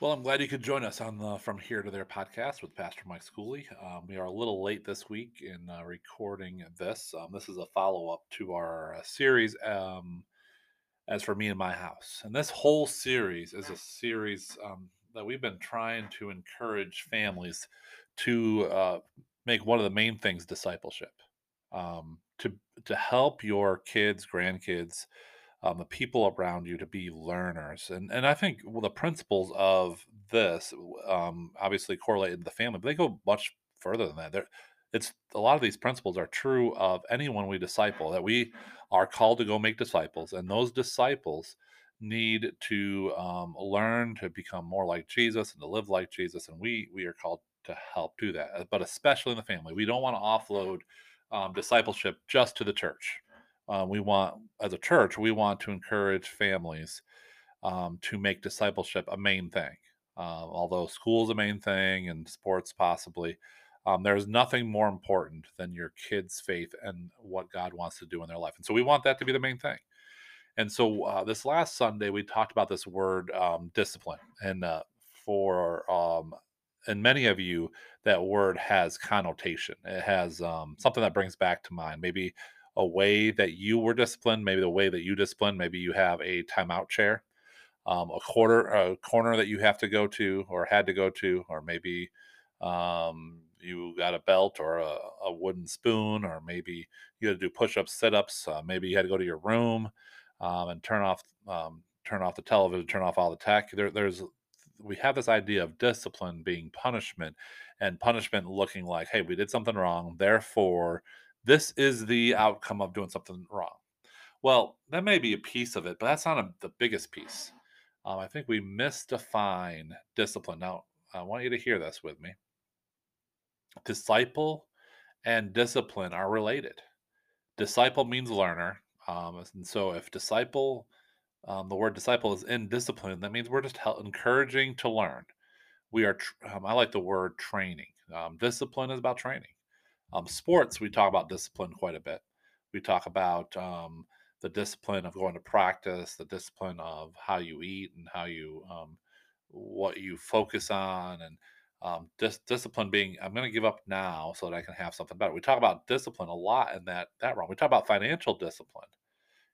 Well, I'm glad you could join us on the From Here to There podcast with Pastor Mike Schooley. Um, we are a little late this week in uh, recording this. Um, this is a follow up to our uh, series, um, As for Me and My House. And this whole series is a series um, that we've been trying to encourage families to uh, make one of the main things discipleship, um, to, to help your kids, grandkids, um, the people around you to be learners. And and I think well, the principles of this um, obviously correlate in the family, but they go much further than that. There, it's a lot of these principles are true of anyone we disciple. That we are called to go make disciples, and those disciples need to um, learn to become more like Jesus and to live like Jesus. And we we are called to help do that, but especially in the family. We don't want to offload um, discipleship just to the church uh, we want, as a church, we want to encourage families um, to make discipleship a main thing. Uh, although school is a main thing and sports possibly, um, there's nothing more important than your kids' faith and what God wants to do in their life. And so we want that to be the main thing. And so uh, this last Sunday, we talked about this word um, discipline. And uh, for um, and many of you, that word has connotation. It has um, something that brings back to mind. Maybe a way that you were disciplined, maybe the way that you disciplined, maybe you have a timeout chair, um, a quarter, a corner that you have to go to or had to go to, or maybe um, you got a belt or a, a, wooden spoon, or maybe you had to do push-ups, sit-ups. Uh, maybe you had to go to your room um, and turn off, um, turn off the television, turn off all the tech. There, there's we have this idea of discipline being punishment and punishment looking like hey we did something wrong therefore this is the outcome of doing something wrong. Well, that may be a piece of it, but that's not a, the biggest piece. Um, I think we misdefine discipline. Now, I want you to hear this with me. Disciple and discipline are related. Disciple means learner. Um, and so if disciple, um, the word disciple is in discipline, that means we're just help, encouraging to learn. We are, um, I like the word training. Um, discipline is about training. Um, sports, we talk about discipline quite a bit. We talk about um, the discipline of going to practice, the discipline of how you eat and how you, um, what you focus on, and um, dis- discipline being, I'm going to give up now so that I can have something better. We talk about discipline a lot in that that realm. We talk about financial discipline.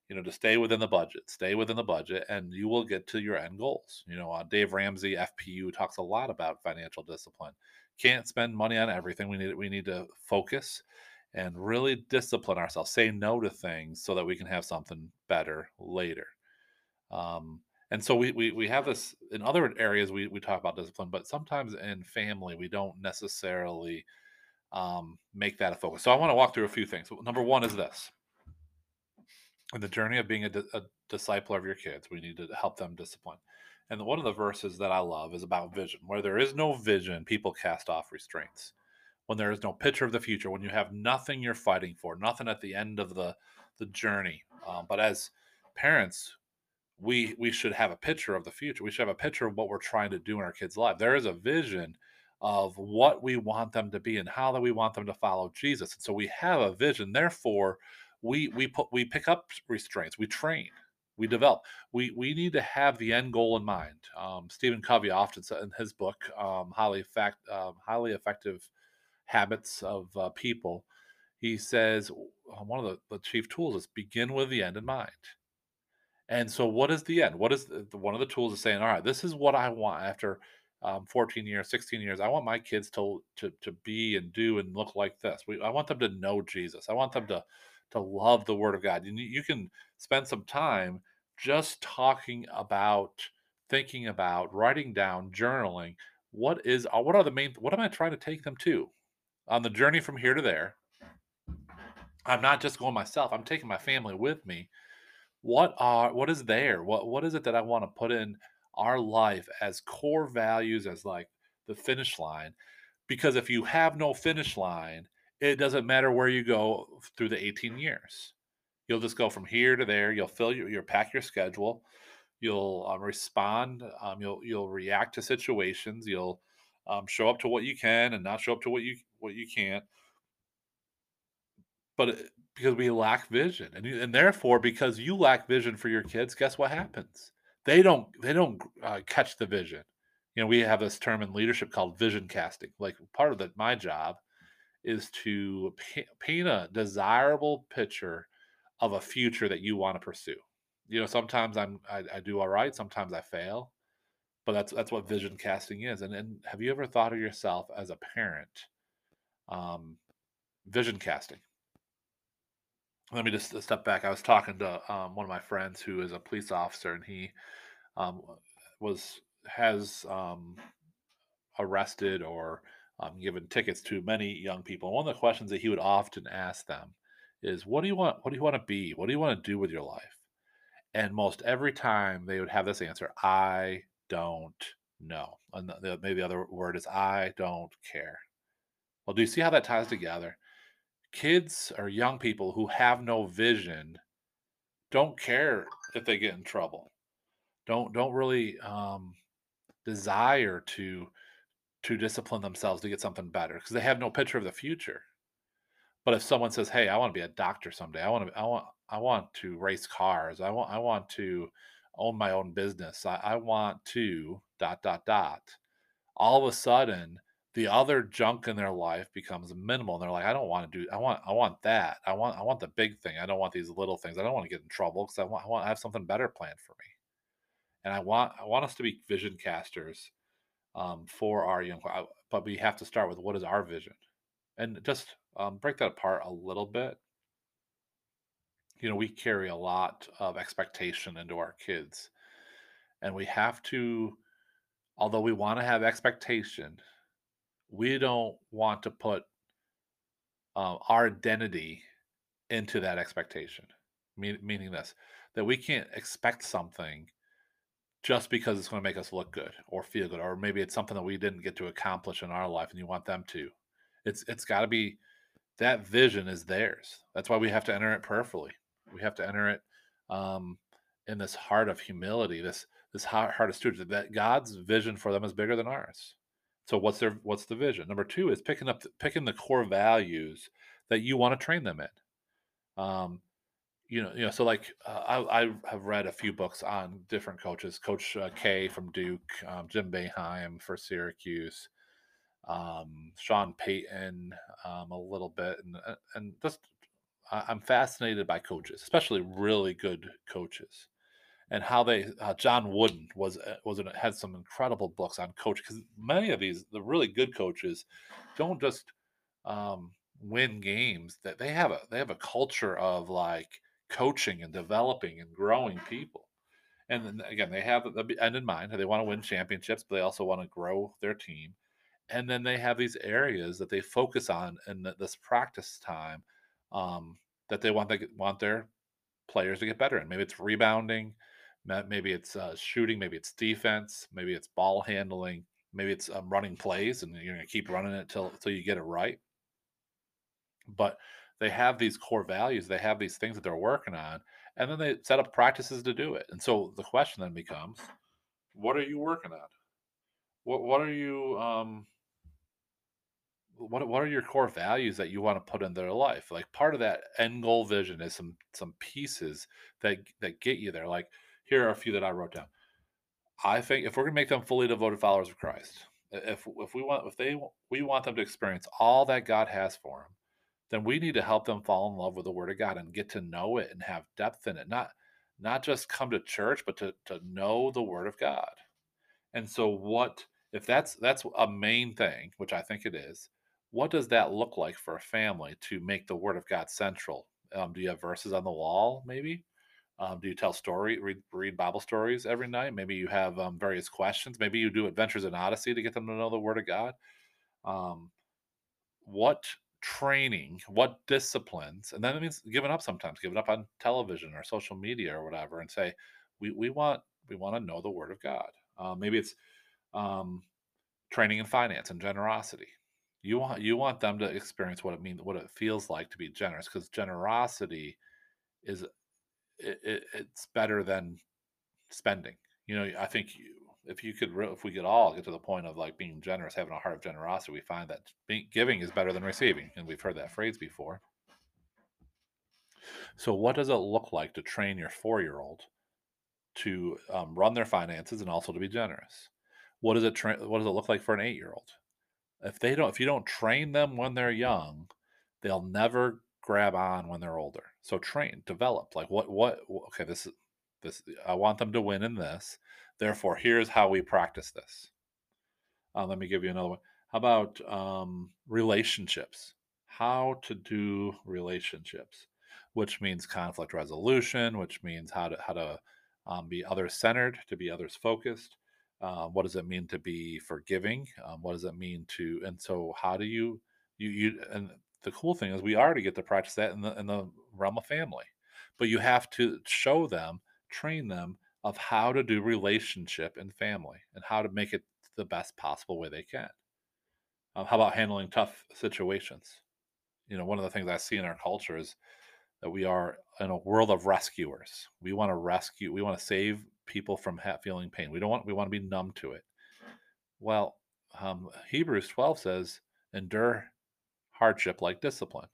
You know, to stay within the budget, stay within the budget, and you will get to your end goals. You know, uh, Dave Ramsey, FPU, talks a lot about financial discipline can't spend money on everything. We need we need to focus and really discipline ourselves. Say no to things so that we can have something better later. Um, and so we, we we have this in other areas we we talk about discipline, but sometimes in family we don't necessarily um, make that a focus. So I want to walk through a few things. Number one is this: in the journey of being a, a discipler of your kids, we need to help them discipline. And one of the verses that I love is about vision. Where there is no vision, people cast off restraints. When there is no picture of the future, when you have nothing you're fighting for, nothing at the end of the the journey. Um, but as parents, we we should have a picture of the future. We should have a picture of what we're trying to do in our kids' life. There is a vision of what we want them to be and how that we want them to follow Jesus. And so we have a vision. Therefore, we we put we pick up restraints. We train we develop. We we need to have the end goal in mind. Um, Stephen Covey often said in his book, um, highly effect, uh, highly effective habits of uh, people. He says uh, one of the, the, chief tools is begin with the end in mind. And so, what is the end? What is the, one of the tools is saying, all right, this is what I want after um, 14 years, 16 years. I want my kids to to to be and do and look like this. We, I want them to know Jesus. I want them to to love the Word of God. You, you can spend some time just talking about, thinking about, writing down, journaling. What is uh, what are the main what am I trying to take them to on the journey from here to there? I'm not just going myself. I'm taking my family with me. What are what is there? What what is it that I want to put in our life as core values as like the finish line? Because if you have no finish line, it doesn't matter where you go through the 18 years. You'll just go from here to there. You'll fill your, you'll pack your schedule. You'll um, respond. Um, you'll you'll react to situations. You'll um, show up to what you can and not show up to what you what you can't. But it, because we lack vision, and and therefore because you lack vision for your kids, guess what happens? They don't they don't uh, catch the vision. You know, we have this term in leadership called vision casting. Like part of the, my job is to paint a desirable picture of a future that you want to pursue. You know, sometimes I'm I, I do all right, sometimes I fail, but that's that's what vision casting is. And and have you ever thought of yourself as a parent, um, vision casting? Let me just step back. I was talking to um, one of my friends who is a police officer, and he um, was has um, arrested or um, given tickets to many young people. One of the questions that he would often ask them is, "What do you want? What do you want to be? What do you want to do with your life?" And most every time they would have this answer, "I don't know." And the, maybe the other word is, "I don't care." Well, do you see how that ties together? Kids or young people who have no vision don't care if they get in trouble. Don't don't really um, desire to to discipline themselves to get something better because they have no picture of the future. But if someone says, "Hey, I want to be a doctor someday. I want to. I want. I want to race cars. I want. I want to own my own business. I, I want to dot dot dot." All of a sudden, the other junk in their life becomes minimal. And they're like, "I don't want to do. I want. I want that. I want. I want the big thing. I don't want these little things. I don't want to get in trouble because I want. I want. I have something better planned for me." And I want. I want us to be vision casters um, for our young. But we have to start with what is our vision, and just um, break that apart a little bit. You know, we carry a lot of expectation into our kids, and we have to. Although we want to have expectation, we don't want to put um, our identity into that expectation. Mean, meaning this that we can't expect something just because it's going to make us look good or feel good, or maybe it's something that we didn't get to accomplish in our life and you want them to. It's it's got to be that vision is theirs. That's why we have to enter it prayerfully. We have to enter it um, in this heart of humility, this this heart, of stewardship. That God's vision for them is bigger than ours. So what's their what's the vision? Number two is picking up picking the core values that you want to train them in. Um, you know, you know, so like uh, I, I have read a few books on different coaches, Coach uh, K from Duke, um, Jim Boeheim for Syracuse, um, Sean Payton um, a little bit, and uh, and just I'm fascinated by coaches, especially really good coaches, and how they. Uh, John Wooden was uh, was an, had some incredible books on coach because many of these the really good coaches don't just um, win games that they have a they have a culture of like coaching and developing and growing people. And then again, they have the end in mind. They want to win championships, but they also want to grow their team. And then they have these areas that they focus on in this practice time um, that they want they want their players to get better in. Maybe it's rebounding, maybe it's uh, shooting, maybe it's defense, maybe it's ball handling, maybe it's um, running plays, and you're going to keep running it till until you get it right. But they have these core values, they have these things that they're working on, and then they set up practices to do it. And so the question then becomes, what are you working on? What what are you um what what are your core values that you want to put in their life? Like part of that end goal vision is some some pieces that that get you there. Like here are a few that I wrote down. I think if we're gonna make them fully devoted followers of Christ, if if we want if they we want them to experience all that God has for them, then we need to help them fall in love with the Word of God and get to know it and have depth in it. Not not just come to church, but to to know the Word of God. And so, what if that's that's a main thing, which I think it is? What does that look like for a family to make the Word of God central? Um, do you have verses on the wall, maybe? Um, do you tell story, read, read Bible stories every night? Maybe you have um, various questions. Maybe you do Adventures in Odyssey to get them to know the Word of God. Um, what training, what disciplines, and then it means giving up sometimes, giving up on television or social media or whatever, and say, we, we want we want to know the Word of God. Uh, maybe it's um, training in finance and generosity. You want you want them to experience what it means, what it feels like to be generous, because generosity is it, it, it's better than spending. You know, I think if you could, if we could all get to the point of like being generous, having a heart of generosity, we find that being, giving is better than receiving, and we've heard that phrase before. So, what does it look like to train your four-year-old to um, run their finances and also to be generous? what does it tra- what does it look like for an eight year old? If they don't, if you don't train them when they're young, they'll never grab on when they're older. So train, develop. Like what what okay, this is this I want them to win in this. Therefore, here's how we practice this. Uh, let me give you another one. How about um, relationships? How to do relationships, which means conflict resolution, which means how to how to um, be others centered, to be others focused. Uh, what does it mean to be forgiving? Um, what does it mean to? And so, how do you you you? And the cool thing is, we already get to practice that in the in the realm of family, but you have to show them, train them of how to do relationship and family, and how to make it the best possible way they can. Um, how about handling tough situations? You know, one of the things I see in our culture is that we are in a world of rescuers. We want to rescue, we want to save people from feeling pain. We don't want, we want to be numb to it. Well, um, Hebrews 12 says, endure hardship like discipline.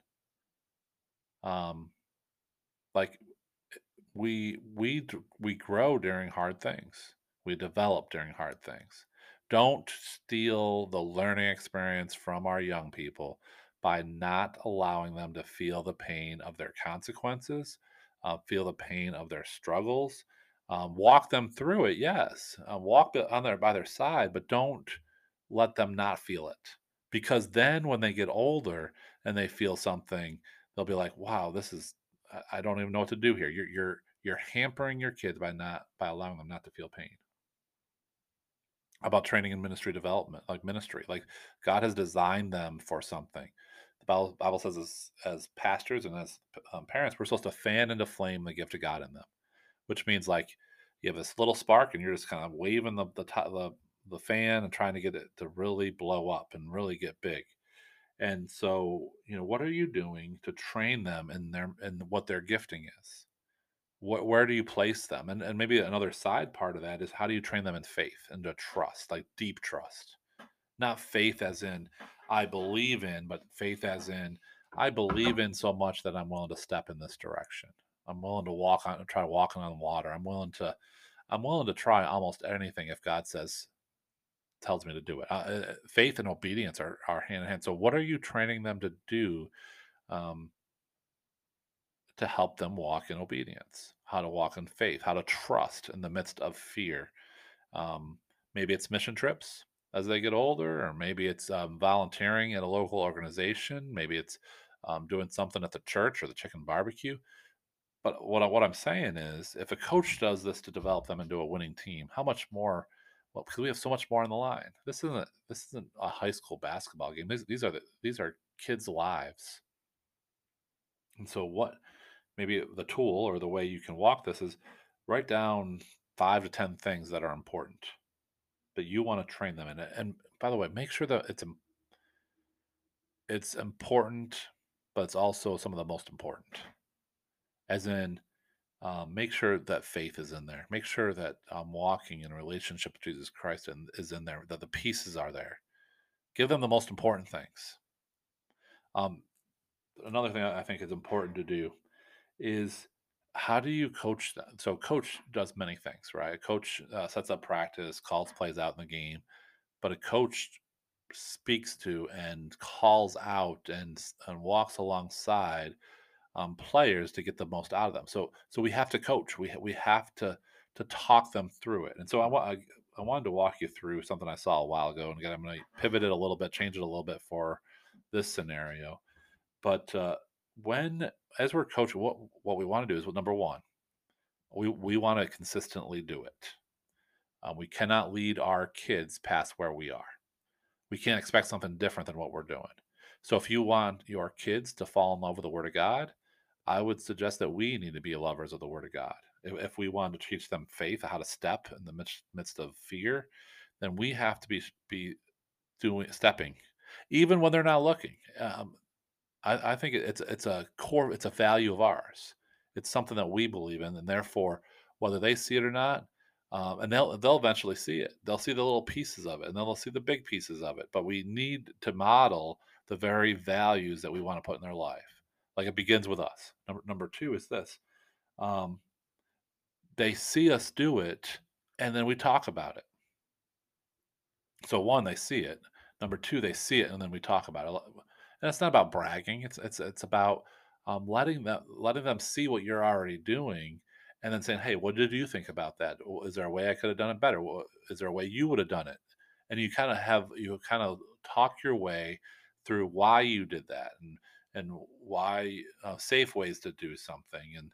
Um, like we we we grow during hard things. We develop during hard things. Don't steal the learning experience from our young people by not allowing them to feel the pain of their consequences, uh, feel the pain of their struggles. Um, walk them through it, yes. Uh, walk on their by their side, but don't let them not feel it. Because then, when they get older and they feel something, they'll be like, "Wow, this is I don't even know what to do here." You're you're you're hampering your kids by not by allowing them not to feel pain about training and ministry development, like ministry. Like God has designed them for something. The Bible, Bible says, as, as pastors and as um, parents, we're supposed to fan into flame the gift of God in them, which means like you have this little spark and you're just kind of waving the the, the the fan and trying to get it to really blow up and really get big. And so, you know, what are you doing to train them in their in what their gifting is? Wh- where do you place them? And and maybe another side part of that is how do you train them in faith and to trust, like deep trust, not faith as in I believe in, but faith as in I believe in so much that I'm willing to step in this direction. I'm willing to walk on, try walking on water. I'm willing to, I'm willing to try almost anything if God says, tells me to do it. Uh, uh, faith and obedience are, are hand in hand. So, what are you training them to do um, to help them walk in obedience? How to walk in faith? How to trust in the midst of fear? Um, maybe it's mission trips as they get older, or maybe it's um, volunteering at a local organization. Maybe it's um, doing something at the church or the chicken barbecue. But what what I'm saying is, if a coach does this to develop them into a winning team, how much more? Well, because we have so much more on the line. This isn't this isn't a high school basketball game. These, these are the, these are kids' lives. And so, what maybe the tool or the way you can walk this is write down five to ten things that are important but you want to train them in. And by the way, make sure that it's it's important, but it's also some of the most important. As in, um, make sure that faith is in there. Make sure that I'm walking in a relationship with Jesus Christ and, is in there. That the pieces are there. Give them the most important things. Um, another thing I think is important to do is how do you coach them? So, coach does many things, right? A coach uh, sets up practice, calls plays out in the game, but a coach speaks to and calls out and and walks alongside um, players to get the most out of them. So, so we have to coach. We we have to to talk them through it. And so, I want I, wanted to walk you through something I saw a while ago, and again, I'm going to pivot it a little bit, change it a little bit for this scenario. But uh, when as we're coaching, what what we want to do is well, number one, we we want to consistently do it. Um, we cannot lead our kids past where we are. We can't expect something different than what we're doing. So if you want your kids to fall in love with the Word of God, I would suggest that we need to be lovers of the Word of God. If, if we want to teach them faith, how to step in the midst, midst of fear, then we have to be be doing stepping, even when they're not looking. Um, I, I think it's it's a core, it's a value of ours. It's something that we believe in, and therefore, whether they see it or not, um, and they'll they'll eventually see it. They'll see the little pieces of it, and then they'll see the big pieces of it. But we need to model the very values that we want to put in their life. Like it begins with us. Number number two is this: um, they see us do it, and then we talk about it. So one, they see it. Number two, they see it, and then we talk about it. And it's not about bragging. It's it's it's about um, letting them letting them see what you're already doing, and then saying, "Hey, what did you think about that? Is there a way I could have done it better? Is there a way you would have done it?" And you kind of have you kind of talk your way through why you did that and and why uh, safe ways to do something, and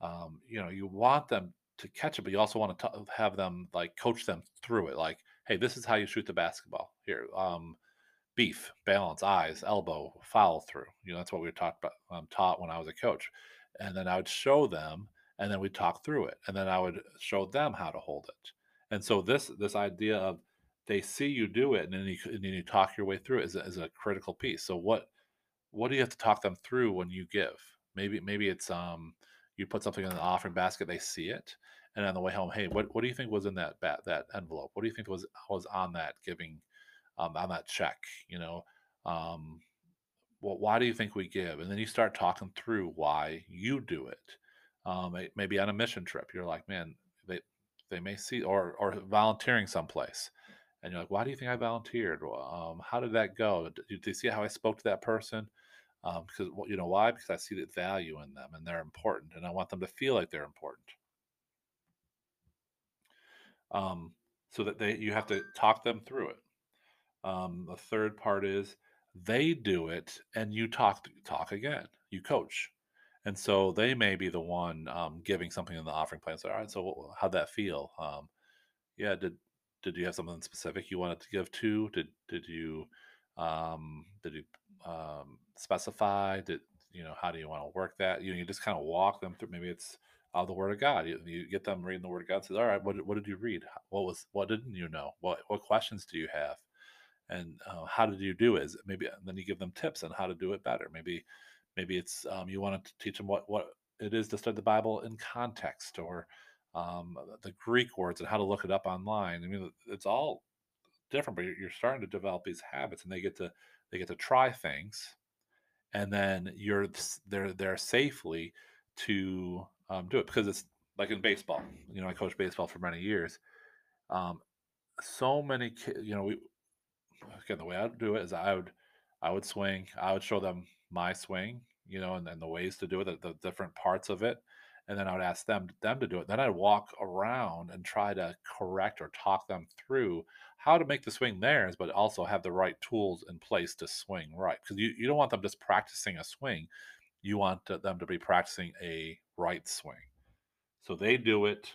um, you know you want them to catch it, but you also want to have them like coach them through it, like hey, this is how you shoot the basketball. Here, um, beef, balance, eyes, elbow, follow through. You know, that's what we were taught about, um, taught when I was a coach. And then I would show them, and then we'd talk through it, and then I would show them how to hold it. And so this this idea of they see you do it, and then you and then you talk your way through it is is a critical piece. So what what do you have to talk them through when you give? Maybe maybe it's um you put something in the offering basket, they see it, and on the way home, hey, what what do you think was in that bat, that envelope? What do you think was was on that giving um, on that check? You know, um, well, why do you think we give? And then you start talking through why you do it. Um, maybe on a mission trip, you're like, man, they they may see or or volunteering someplace, and you're like, why do you think I volunteered? Um, how did that go? Did you, see how I spoke to that person? Um, because you know why? Because I see the value in them, and they're important, and I want them to feel like they're important. Um, so that they you have to talk them through it. Um, the third part is they do it and you talk talk again. You coach. And so they may be the one um, giving something in the offering plan. So, all right, so how'd that feel? Um, yeah, did did you have something specific you wanted to give to? Did did you um, did you um, specify? Did you know how do you want to work that? You know, you just kind of walk them through. Maybe it's uh, the Word of God. You, you get them reading the Word of God. Says, all right, what what did you read? What was what didn't you know? What what questions do you have? and uh, how did you do it? Is it maybe then you give them tips on how to do it better. Maybe maybe it's um, you want to teach them what what it is to study the Bible in context or um, the Greek words and how to look it up online. I mean, it's all different, but you're, starting to develop these habits, and they get to they get to try things, and then you're they're there safely to um, do it because it's like in baseball. You know, I coached baseball for many years. Um, so many you know, we again, the way I would do it is I would I would swing. I would show them my swing, you know, and then the ways to do it, the, the different parts of it, and then I would ask them them to do it. Then I'd walk around and try to correct or talk them through how to make the swing theirs, but also have the right tools in place to swing right. Because you, you don't want them just practicing a swing. You want to- them to be practicing a right swing. So they do it,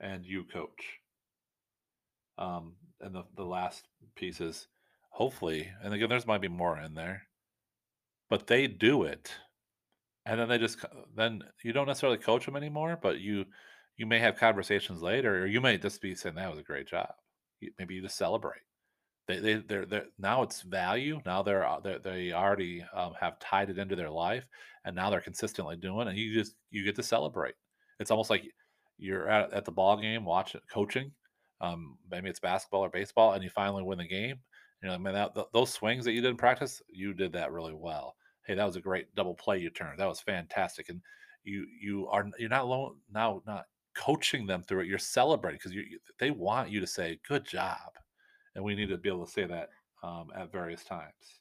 and you coach. Um, and the the last piece is hopefully, and again, there's might be more in there, but they do it, and then they just then you don't necessarily coach them anymore, but you you may have conversations later, or you may just be saying that was a great job. Maybe you just celebrate. They they they're, they're now it's value. Now they're, uh, they're they already um, have tied it into their life, and now they're consistently doing, and you just you get to celebrate. It's almost like you're at, at the ball game watching coaching. Um, maybe it's basketball or baseball, and you finally win the game. You know, man, that, th- those swings that you did in practice, you did that really well. Hey, that was a great double play you turned. That was fantastic, and you you are you're not alone now not coaching them through it. You're celebrating because you they want you to say good job and we need to be able to say that um, at various times.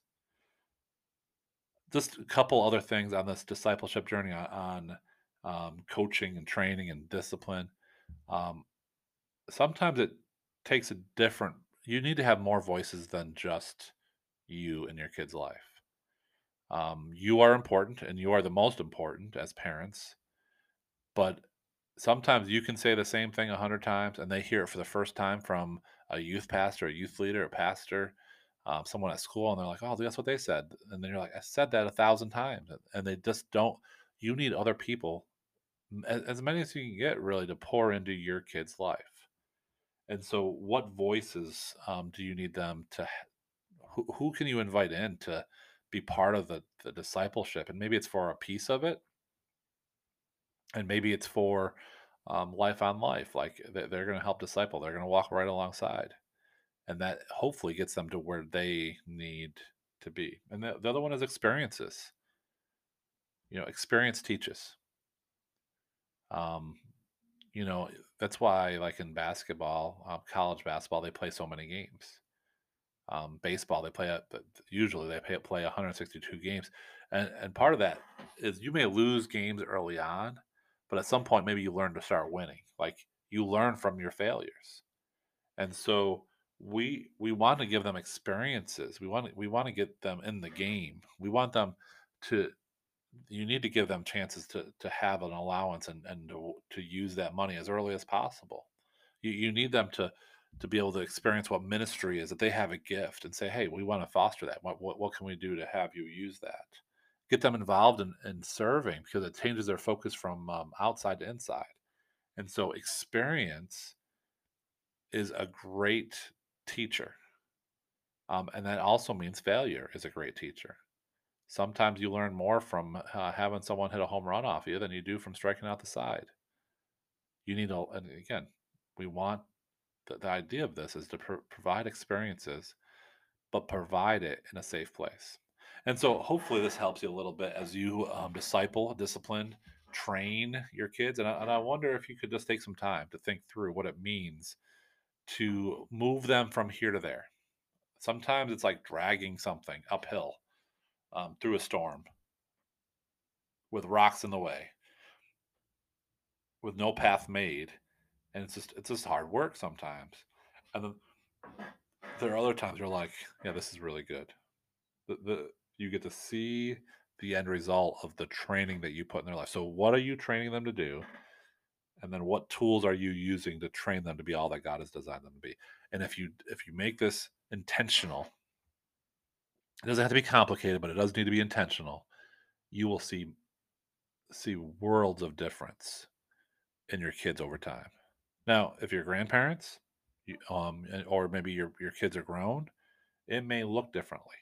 Just a couple other things on this discipleship journey on, on um, coaching and training and discipline. Um, sometimes it takes a different. You need to have more voices than just you in your kid's life. Um, you are important, and you are the most important as parents. But sometimes you can say the same thing a hundred times, and they hear it for the first time from a youth pastor, a youth leader, a pastor, um, someone at school, and they're like, "Oh, that's what they said," and then you're like, "I said that a thousand times," and they just don't. You need other people, as, as many as you can get, really, to pour into your kid's life. And so, what voices um, do you need them to? Who, who can you invite in to be part of the the discipleship? And maybe it's for a piece of it, and maybe it's for um, life on life. Like they- they're going to help disciple. They're going to walk right alongside, and that hopefully gets them to where they need to be. And the, the other one is experiences. You know, experience teaches. Um, you know, That's why, like in basketball, um, college basketball, they play so many games. Um, baseball, they play it, usually they play, play 162 games, and and part of that is you may lose games early on, but at some point maybe you learn to start winning. Like you learn from your failures, and so we we want to give them experiences. We want we want to get them in the game. We want them to you need to give them chances to to have an allowance and and to, to use that money as early as possible. You you need them to to be able to experience what ministry is that they have a gift and say, hey, we want to foster that. What what, what can we do to have you use that? Get them involved in, in serving because it changes their focus from um, outside to inside. And so experience is a great teacher. Um, and that also means failure is a great teacher. Sometimes you learn more from uh, having someone hit a home run off you than you do from striking out the side. You need to, and again, we want the, the idea of this is to pr- provide experiences, but provide it in a safe place. And so hopefully this helps you a little bit as you um, disciple, discipline, train your kids. And I, and I wonder if you could just take some time to think through what it means to move them from here to there. Sometimes it's like dragging something uphill um, through a storm with rocks in the way, with no path made, and it's just it's just hard work sometimes. And then there are other times you're like, yeah, this is really good. The, the you get to see the end result of the training that you put in their life. So what are you training them to do? And then what tools are you using to train them to be all that God has designed them to be? And if you if you make this intentional, it doesn't have to be complicated, but it does need to be intentional. You will see see worlds of difference in your kids over time. Now, if you're grandparents, um, or maybe your your kids are grown, it may look differently.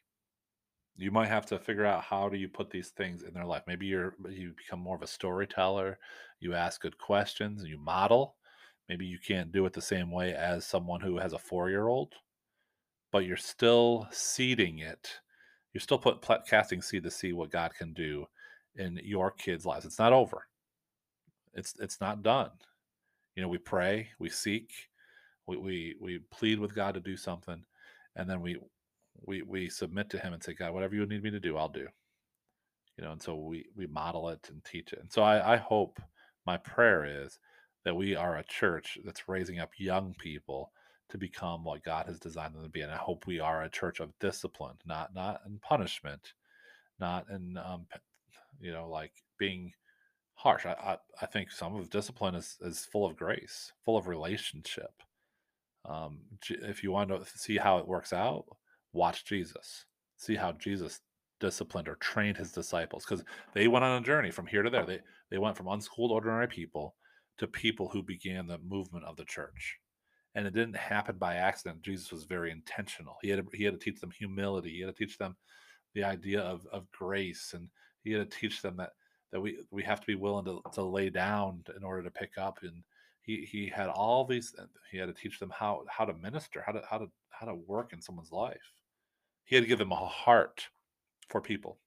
You might have to figure out how do you put these things in their life. Maybe you're you become more of a storyteller. You ask good questions. You model. Maybe you can't do it the same way as someone who has a four year old, but you're still seeding it. You're still put casting seed to see what God can do in your kids' lives. It's not over. It's it's not done. You know, we pray, we seek, we we, we plead with God to do something, and then we we we submit to Him and say, God, whatever you need me to do, I'll do. You know, and so we we model it and teach it. And so I, I hope my prayer is that we are a church that's raising up young people to become what God has designed them to be. And I hope we are a church of discipline, not not in punishment, not in um, you know like being harsh. I, I, I think some of discipline is is full of grace, full of relationship. Um, if you want to see how it works out, watch Jesus. See how Jesus disciplined or trained his disciples because they went on a journey from here to there. They they went from unschooled ordinary people to people who began the movement of the church. And it didn't happen by accident. Jesus was very intentional. He had to, he had to teach them humility. He had to teach them the idea of, of grace and he had to teach them that that we we have to be willing to, to lay down in order to pick up and he he had all these he had to teach them how how to minister how to how to how to work in someone's life he had to give them a heart for people.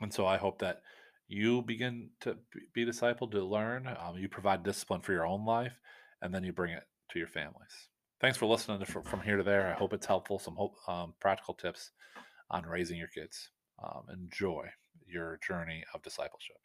And so I hope that you begin to be discipled, to learn. Um, you provide discipline for your own life, and then you bring it to your families. Thanks for listening to, from here to there. I hope it's helpful. Some hope, um, practical tips on raising your kids. Um, enjoy your journey of discipleship.